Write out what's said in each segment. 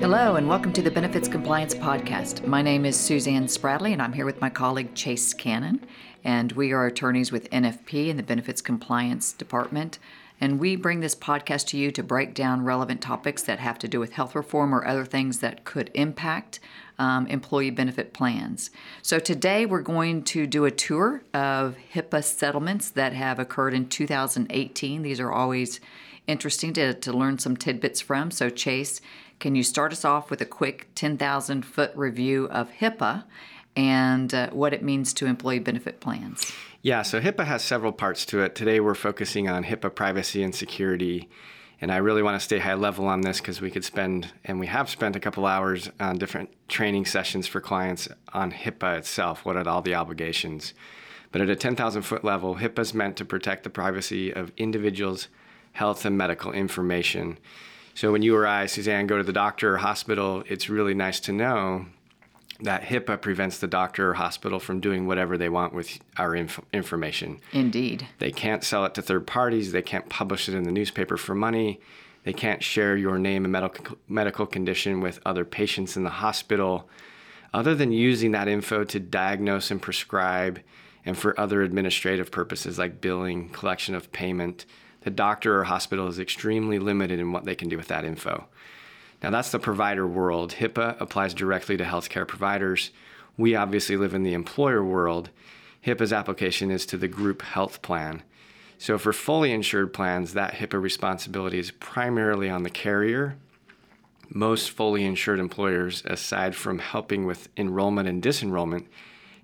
Hello, and welcome to the Benefits Compliance Podcast. My name is Suzanne Spradley, and I'm here with my colleague Chase Cannon. And we are attorneys with NFP in the Benefits Compliance Department. And we bring this podcast to you to break down relevant topics that have to do with health reform or other things that could impact um, employee benefit plans. So today we're going to do a tour of HIPAA settlements that have occurred in 2018. These are always interesting to, to learn some tidbits from. So, Chase, can you start us off with a quick 10,000 foot review of HIPAA and uh, what it means to employee benefit plans? Yeah, so HIPAA has several parts to it. Today we're focusing on HIPAA privacy and security. And I really want to stay high level on this because we could spend, and we have spent a couple hours on different training sessions for clients on HIPAA itself. What are all the obligations? But at a 10,000 foot level, HIPAA is meant to protect the privacy of individuals' health and medical information. So when you or I, Suzanne, go to the doctor or hospital, it's really nice to know that HIPAA prevents the doctor or hospital from doing whatever they want with our inf- information. Indeed. They can't sell it to third parties. They can't publish it in the newspaper for money. They can't share your name and medical medical condition with other patients in the hospital, other than using that info to diagnose and prescribe, and for other administrative purposes like billing, collection of payment. The doctor or hospital is extremely limited in what they can do with that info. Now, that's the provider world. HIPAA applies directly to healthcare providers. We obviously live in the employer world. HIPAA's application is to the group health plan. So, for fully insured plans, that HIPAA responsibility is primarily on the carrier. Most fully insured employers, aside from helping with enrollment and disenrollment,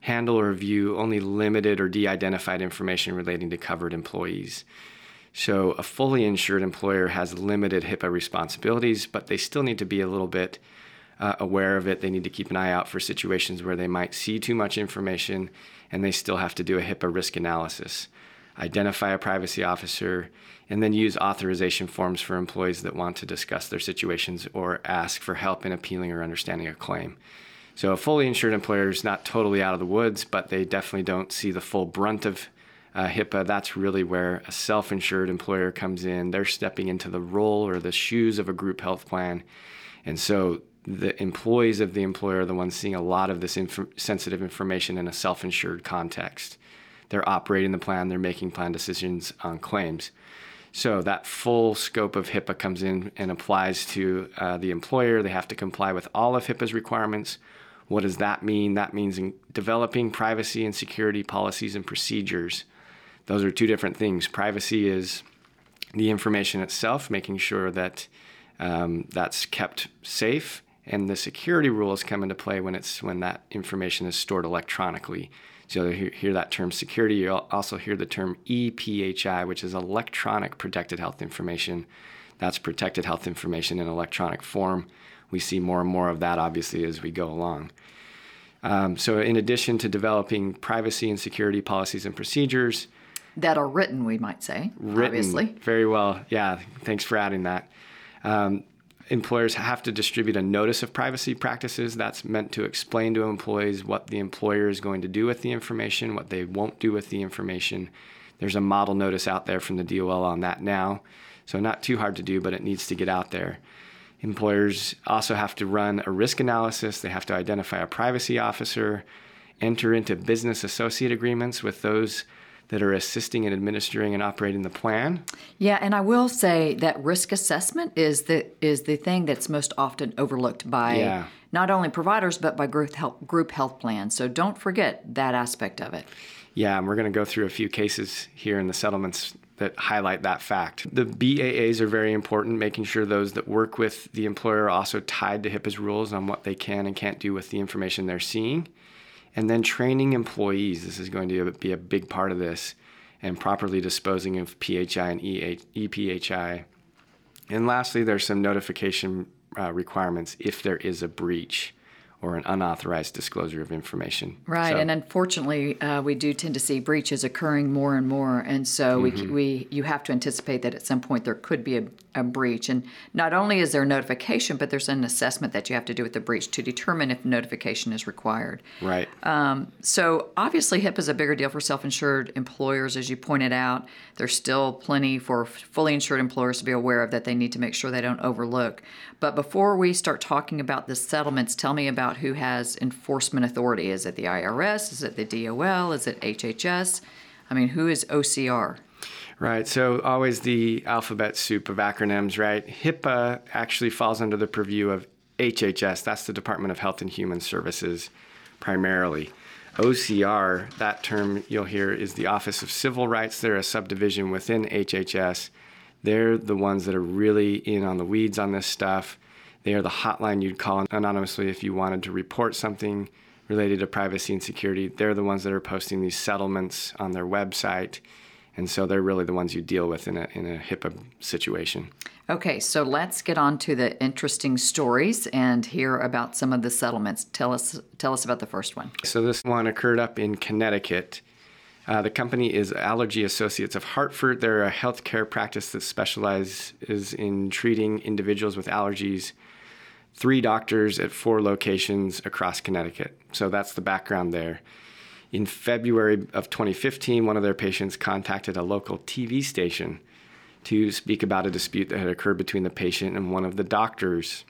handle or review only limited or de identified information relating to covered employees. So a fully insured employer has limited HIPAA responsibilities, but they still need to be a little bit uh, aware of it. They need to keep an eye out for situations where they might see too much information and they still have to do a HIPAA risk analysis, identify a privacy officer, and then use authorization forms for employees that want to discuss their situations or ask for help in appealing or understanding a claim. So a fully insured employer is not totally out of the woods, but they definitely don't see the full brunt of uh, HIPAA, that's really where a self insured employer comes in. They're stepping into the role or the shoes of a group health plan. And so the employees of the employer are the ones seeing a lot of this inf- sensitive information in a self insured context. They're operating the plan, they're making plan decisions on claims. So that full scope of HIPAA comes in and applies to uh, the employer. They have to comply with all of HIPAA's requirements. What does that mean? That means developing privacy and security policies and procedures those are two different things. Privacy is the information itself, making sure that um, that's kept safe, and the security rules come into play when it's when that information is stored electronically. So you hear that term security. You also hear the term EPHI, which is electronic protected health information. That's protected health information in electronic form. We see more and more of that, obviously, as we go along. Um, so, in addition to developing privacy and security policies and procedures, that are written, we might say. Written, obviously. Very well. Yeah, thanks for adding that. Um, employers have to distribute a notice of privacy practices that's meant to explain to employees what the employer is going to do with the information, what they won't do with the information. There's a model notice out there from the DOL on that now. So, not too hard to do, but it needs to get out there. Employers also have to run a risk analysis, they have to identify a privacy officer, enter into business associate agreements with those that are assisting in administering and operating the plan. Yeah, and I will say that risk assessment is the is the thing that's most often overlooked by yeah. not only providers but by group health group health plans. So don't forget that aspect of it. Yeah, and we're going to go through a few cases here in the settlements that highlight that fact. The BAAs are very important, making sure those that work with the employer are also tied to HIPAA's rules on what they can and can't do with the information they're seeing. And then training employees. This is going to be a big part of this, and properly disposing of PHI and EPHI. And lastly, there's some notification uh, requirements if there is a breach or an unauthorized disclosure of information. Right, so, and unfortunately, uh, we do tend to see breaches occurring more and more, and so mm-hmm. we, we you have to anticipate that at some point there could be a, a, breach. And not only is there notification, but there's an assessment that you have to do with the breach to determine if notification is required. Right. Um, so obviously, HIPAA is a bigger deal for self-insured employers, as you pointed out. There's still plenty for fully insured employers to be aware of that they need to make sure they don't overlook. But before we start talking about the settlements, tell me about who has enforcement authority. Is it the IRS? Is it the DOL? Is it HHS? I mean, who is OCR? Right. So always the alphabet soup of acronyms, right? HIPAA actually falls under the purview of HHS. That's the Department of Health and Human Services primarily. OCR, that term you'll hear is the Office of Civil Rights. They're a subdivision within HHS. They're the ones that are really in on the weeds on this stuff. They are the hotline you'd call anonymously if you wanted to report something related to privacy and security. They're the ones that are posting these settlements on their website. And so they're really the ones you deal with in a, in a HIPAA situation. Okay, so let's get on to the interesting stories and hear about some of the settlements. Tell us, tell us about the first one. So this one occurred up in Connecticut. Uh, the company is Allergy Associates of Hartford. They're a healthcare practice that specializes in treating individuals with allergies. Three doctors at four locations across Connecticut. So that's the background there. In February of 2015, one of their patients contacted a local TV station to speak about a dispute that had occurred between the patient and one of the doctors.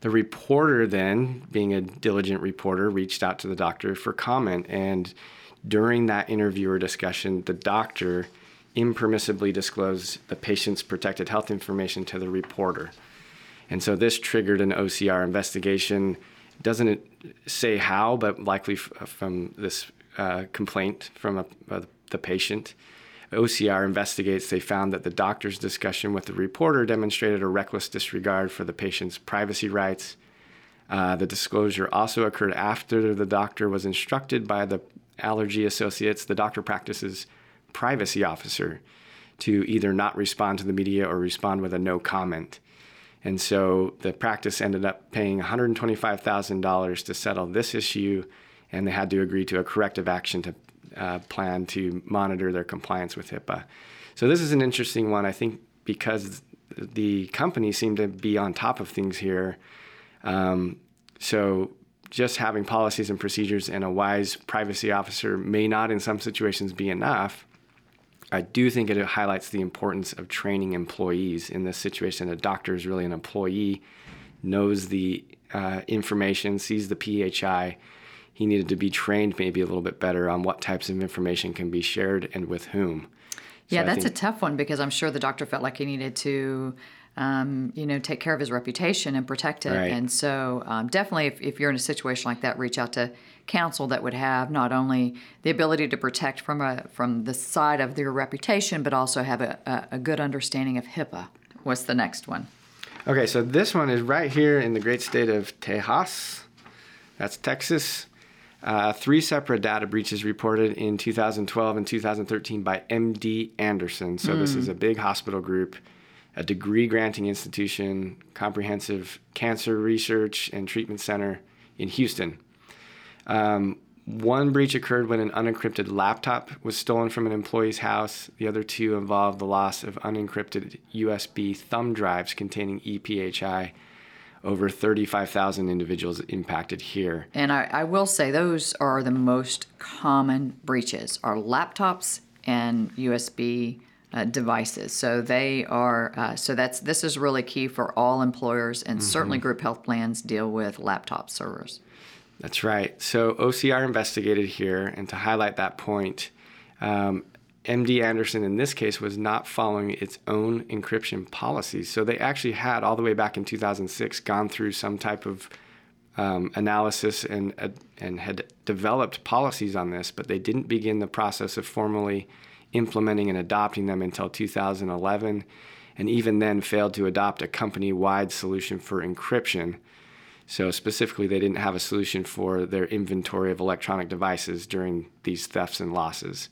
The reporter, then, being a diligent reporter, reached out to the doctor for comment and during that interview or discussion, the doctor impermissibly disclosed the patient's protected health information to the reporter. And so this triggered an OCR investigation. Doesn't say how, but likely f- from this uh, complaint from a, uh, the patient. OCR investigates, they found that the doctor's discussion with the reporter demonstrated a reckless disregard for the patient's privacy rights. Uh, the disclosure also occurred after the doctor was instructed by the allergy associates, the doctor practices privacy officer, to either not respond to the media or respond with a no comment. And so the practice ended up paying $125,000 to settle this issue, and they had to agree to a corrective action to uh, plan to monitor their compliance with HIPAA. So this is an interesting one, I think, because the company seemed to be on top of things here. Um, so just having policies and procedures and a wise privacy officer may not, in some situations, be enough. I do think it highlights the importance of training employees in this situation. A doctor is really an employee, knows the uh, information, sees the PHI. He needed to be trained maybe a little bit better on what types of information can be shared and with whom. So yeah, that's think, a tough one because I'm sure the doctor felt like he needed to um, you know, take care of his reputation and protect it. Right. And so, um, definitely, if, if you're in a situation like that, reach out to counsel that would have not only the ability to protect from a from the side of their reputation, but also have a, a, good understanding of HIPAA. What's the next one? Okay, so this one is right here in the great state of Tejas. That's Texas. Uh, three separate data breaches reported in 2012 and 2013 by MD Anderson. So mm. this is a big hospital group a degree granting institution, comprehensive cancer research and treatment center in Houston. Um, one breach occurred when an unencrypted laptop was stolen from an employee's house. The other two involved the loss of unencrypted USB thumb drives containing ePHI. Over 35,000 individuals impacted here. And I, I will say those are the most common breaches are laptops and USB uh, devices. So they are uh, so that's this is really key for all employers and mm-hmm. certainly group health plans deal with laptop servers. That's right. So OCR investigated here, and to highlight that point, um, MD Anderson in this case was not following its own encryption policies. So they actually had all the way back in 2006 gone through some type of um, analysis and uh, and had developed policies on this, but they didn't begin the process of formally implementing and adopting them until 2011, and even then failed to adopt a company wide solution for encryption. So, specifically, they didn't have a solution for their inventory of electronic devices during these thefts and losses.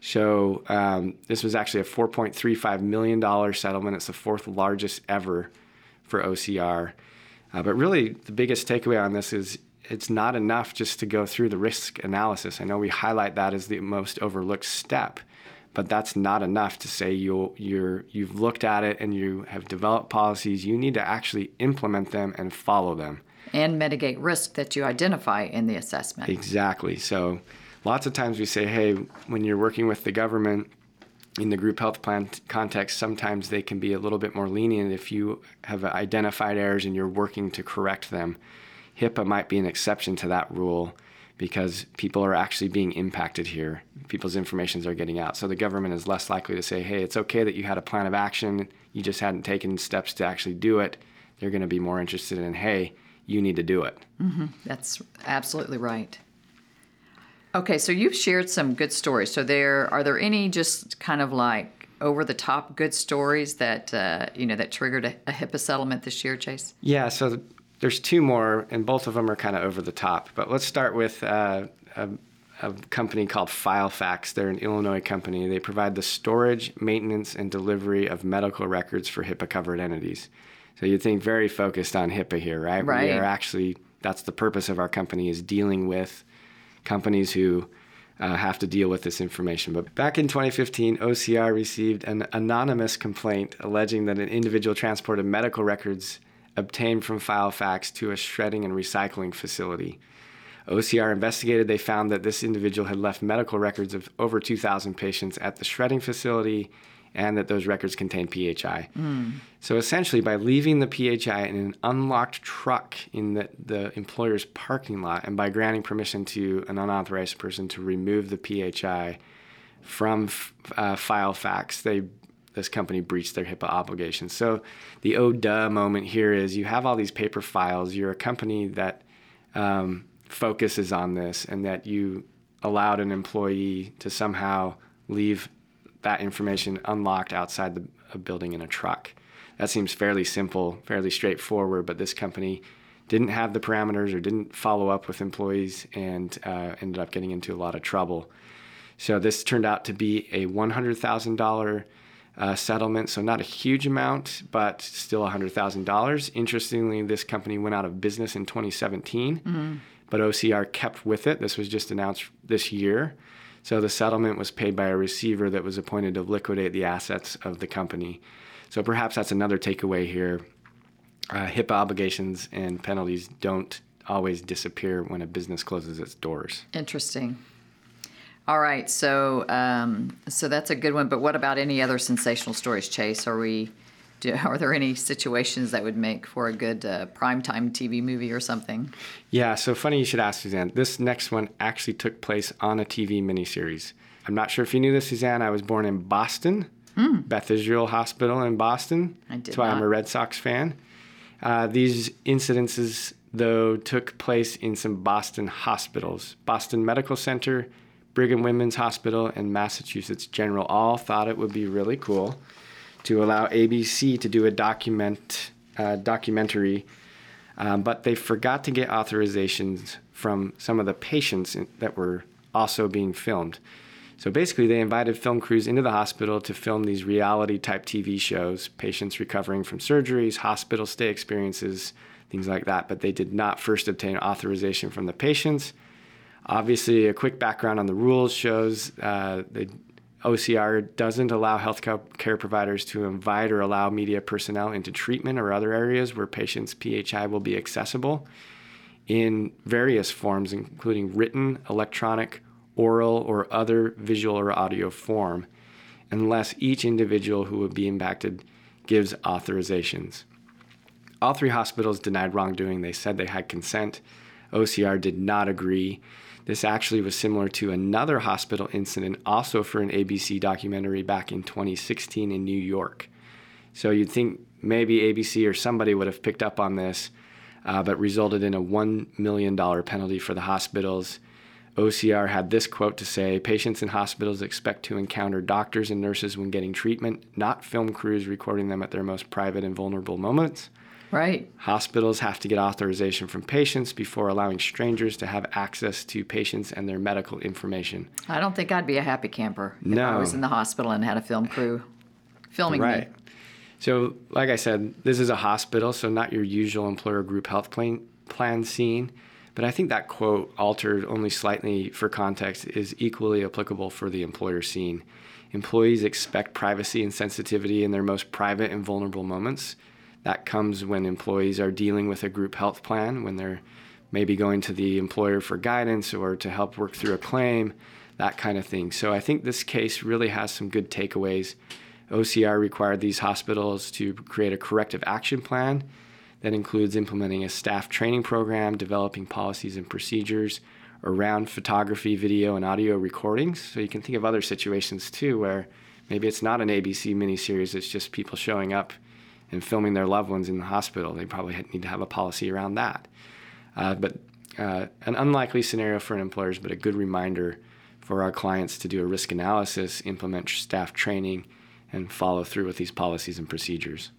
So, um, this was actually a $4.35 million settlement. It's the fourth largest ever for OCR. Uh, but really, the biggest takeaway on this is it's not enough just to go through the risk analysis. I know we highlight that as the most overlooked step, but that's not enough to say you you're you've looked at it and you have developed policies. You need to actually implement them and follow them and mitigate risk that you identify in the assessment. Exactly. So, lots of times we say, hey, when you're working with the government in the group health plan context, sometimes they can be a little bit more lenient if you have identified errors and you're working to correct them. HIPAA might be an exception to that rule because people are actually being impacted here. People's informations are getting out. So the government is less likely to say, hey, it's okay that you had a plan of action, you just hadn't taken steps to actually do it. They're going to be more interested in, hey, you need to do it. Mm-hmm. That's absolutely right. Okay, so you've shared some good stories. So there are there any just kind of like over the top good stories that uh, you know that triggered a, a HIPAA settlement this year, Chase? Yeah. So there's two more, and both of them are kind of over the top. But let's start with uh, a, a company called Filefax. They're an Illinois company. They provide the storage, maintenance, and delivery of medical records for HIPAA covered entities. So you'd think very focused on HIPAA here, right? Right. We are actually that's the purpose of our company is dealing with companies who uh, have to deal with this information. But back in 2015, OCR received an anonymous complaint alleging that an individual transported medical records obtained from file Filefax to a shredding and recycling facility. OCR investigated, they found that this individual had left medical records of over 2,000 patients at the shredding facility and that those records contained PHI. Mm. So essentially, by leaving the PHI in an unlocked truck in the, the employer's parking lot and by granting permission to an unauthorized person to remove the PHI from uh, Filefax, they this company breached their HIPAA obligations. So the oh duh moment here is you have all these paper files. You're a company that um, focuses on this, and that you allowed an employee to somehow leave that information unlocked outside the building in a truck. That seems fairly simple, fairly straightforward, but this company didn't have the parameters or didn't follow up with employees and uh, ended up getting into a lot of trouble. So this turned out to be a $100,000 uh, settlement, so not a huge amount, but still $100,000. Interestingly, this company went out of business in 2017, mm-hmm. but OCR kept with it. This was just announced this year. So the settlement was paid by a receiver that was appointed to liquidate the assets of the company. So perhaps that's another takeaway here. Uh, HIPAA obligations and penalties don't always disappear when a business closes its doors. Interesting. All right, so um, so that's a good one. But what about any other sensational stories, Chase? Are we do, are there any situations that would make for a good uh, primetime TV movie or something? Yeah, so funny you should ask, Suzanne. This next one actually took place on a TV miniseries. I'm not sure if you knew this, Suzanne. I was born in Boston, mm. Beth Israel Hospital in Boston. I did That's why not. I'm a Red Sox fan. Uh, these incidences, though, took place in some Boston hospitals Boston Medical Center, Brigham Women's Hospital, and Massachusetts General all thought it would be really cool to allow ABC to do a document uh, documentary, um, but they forgot to get authorizations from some of the patients in, that were also being filmed. So basically, they invited film crews into the hospital to film these reality type TV shows, patients recovering from surgeries, hospital stay experiences, things like that. But they did not first obtain authorization from the patients. Obviously, a quick background on the rules shows uh, they OCR doesn't allow health care providers to invite or allow media personnel into treatment or other areas where patients' PHI will be accessible in various forms, including written, electronic, oral, or other visual or audio form, unless each individual who would be impacted gives authorizations. All three hospitals denied wrongdoing. They said they had consent. OCR did not agree. This actually was similar to another hospital incident, also for an ABC documentary back in 2016 in New York. So you'd think maybe ABC or somebody would have picked up on this, uh, but resulted in a $1 million penalty for the hospitals. OCR had this quote to say Patients in hospitals expect to encounter doctors and nurses when getting treatment, not film crews recording them at their most private and vulnerable moments. Right. Hospitals have to get authorization from patients before allowing strangers to have access to patients and their medical information. I don't think I'd be a happy camper if no. I was in the hospital and had a film crew filming right. me. So, like I said, this is a hospital, so not your usual employer group health plan, plan scene. But I think that quote, altered only slightly for context, is equally applicable for the employer scene. Employees expect privacy and sensitivity in their most private and vulnerable moments. That comes when employees are dealing with a group health plan, when they're maybe going to the employer for guidance or to help work through a claim, that kind of thing. So I think this case really has some good takeaways. OCR required these hospitals to create a corrective action plan that includes implementing a staff training program, developing policies and procedures around photography, video, and audio recordings. So you can think of other situations too where maybe it's not an ABC miniseries, it's just people showing up and filming their loved ones in the hospital. They probably need to have a policy around that. Uh, but uh, an unlikely scenario for an employers, but a good reminder for our clients to do a risk analysis, implement staff training, and follow through with these policies and procedures.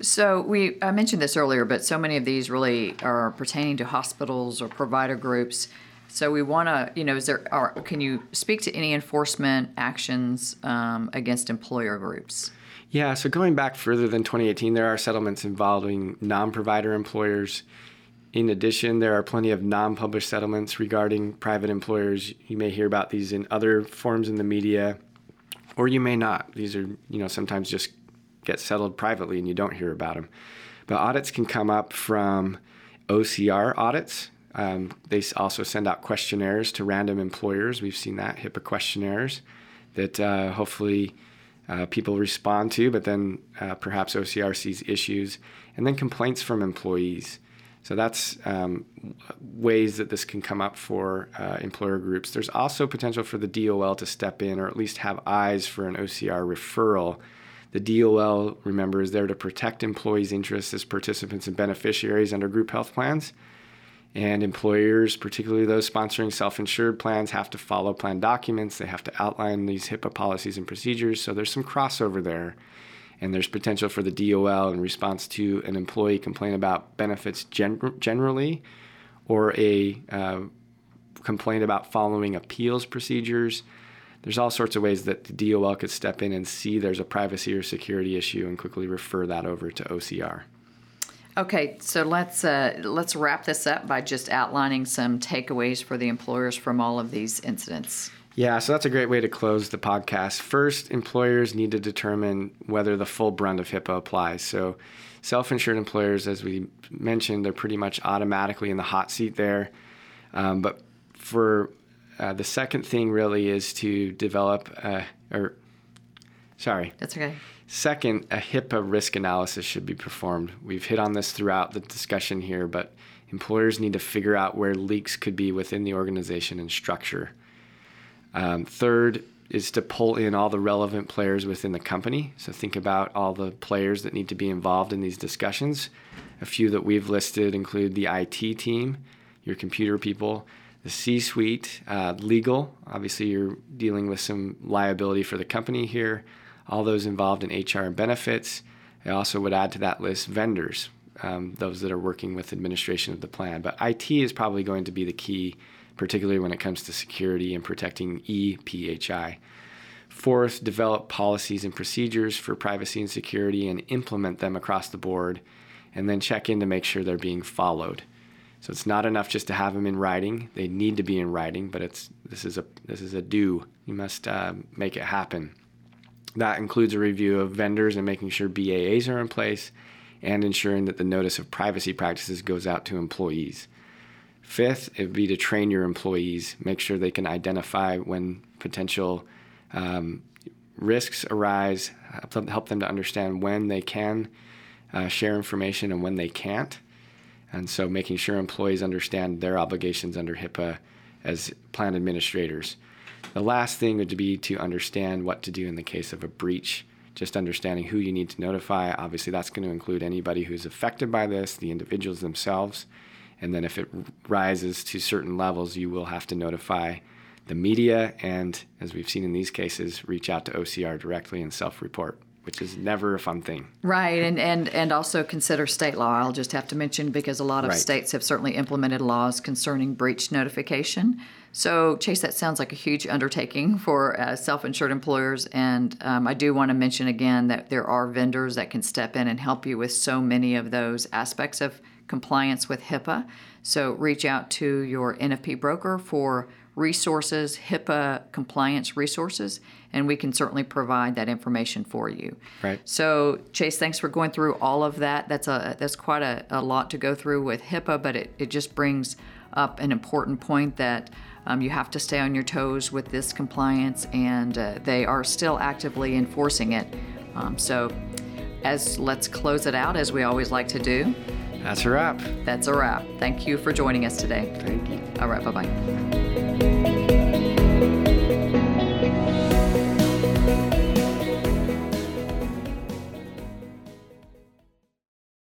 So we I mentioned this earlier, but so many of these really are pertaining to hospitals or provider groups. So we want to, you know, is there? Are, can you speak to any enforcement actions um, against employer groups? Yeah. So going back further than 2018, there are settlements involving non-provider employers. In addition, there are plenty of non-published settlements regarding private employers. You may hear about these in other forms in the media, or you may not. These are, you know, sometimes just get settled privately and you don't hear about them. But audits can come up from OCR audits. Um, they also send out questionnaires to random employers. We've seen that HIPAA questionnaires that uh, hopefully uh, people respond to, but then uh, perhaps OCR sees issues, and then complaints from employees. So that's um, ways that this can come up for uh, employer groups. There's also potential for the DOL to step in or at least have eyes for an OCR referral the DOL, remember, is there to protect employees' interests as participants and beneficiaries under group health plans. And employers, particularly those sponsoring self insured plans, have to follow plan documents. They have to outline these HIPAA policies and procedures. So there's some crossover there. And there's potential for the DOL in response to an employee complaint about benefits gen- generally or a uh, complaint about following appeals procedures there's all sorts of ways that the DOL could step in and see there's a privacy or security issue and quickly refer that over to OCR. Okay, so let's uh, let's wrap this up by just outlining some takeaways for the employers from all of these incidents. Yeah, so that's a great way to close the podcast. First, employers need to determine whether the full brunt of HIPAA applies. So, self insured employers, as we mentioned, they're pretty much automatically in the hot seat there. Um, but for uh, the second thing really is to develop, a, or sorry. That's okay. Second, a HIPAA risk analysis should be performed. We've hit on this throughout the discussion here, but employers need to figure out where leaks could be within the organization and structure. Um, third is to pull in all the relevant players within the company. So think about all the players that need to be involved in these discussions. A few that we've listed include the IT team, your computer people, the C suite, uh, legal. Obviously, you're dealing with some liability for the company here. All those involved in HR and benefits. I also would add to that list vendors, um, those that are working with administration of the plan. But IT is probably going to be the key, particularly when it comes to security and protecting ePHI. Fourth, develop policies and procedures for privacy and security and implement them across the board, and then check in to make sure they're being followed. So it's not enough just to have them in writing. They need to be in writing, but it's this is a this is a do. You must uh, make it happen. That includes a review of vendors and making sure BAAs are in place, and ensuring that the notice of privacy practices goes out to employees. Fifth, it would be to train your employees, make sure they can identify when potential um, risks arise, help them, to understand when they can uh, share information and when they can't and so making sure employees understand their obligations under HIPAA as plan administrators. The last thing would be to understand what to do in the case of a breach, just understanding who you need to notify. Obviously, that's going to include anybody who's affected by this, the individuals themselves. And then if it rises to certain levels, you will have to notify the media and, as we've seen in these cases, reach out to OCR directly and self report which is never a fun thing. Right, and, and, and also consider state law. I'll just have to mention because a lot of right. states have certainly implemented laws concerning breach notification. So, Chase, that sounds like a huge undertaking for uh, self insured employers. And um, I do want to mention again that there are vendors that can step in and help you with so many of those aspects of compliance with HIPAA. So, reach out to your NFP broker for resources, HIPAA compliance resources, and we can certainly provide that information for you. Right. So, Chase, thanks for going through all of that. That's a that's quite a, a lot to go through with HIPAA, but it, it just brings up an important point that um, you have to stay on your toes with this compliance, and uh, they are still actively enforcing it. Um, so, as let's close it out as we always like to do. That's a wrap. That's a wrap. Thank you for joining us today. Thank you. All right, bye bye.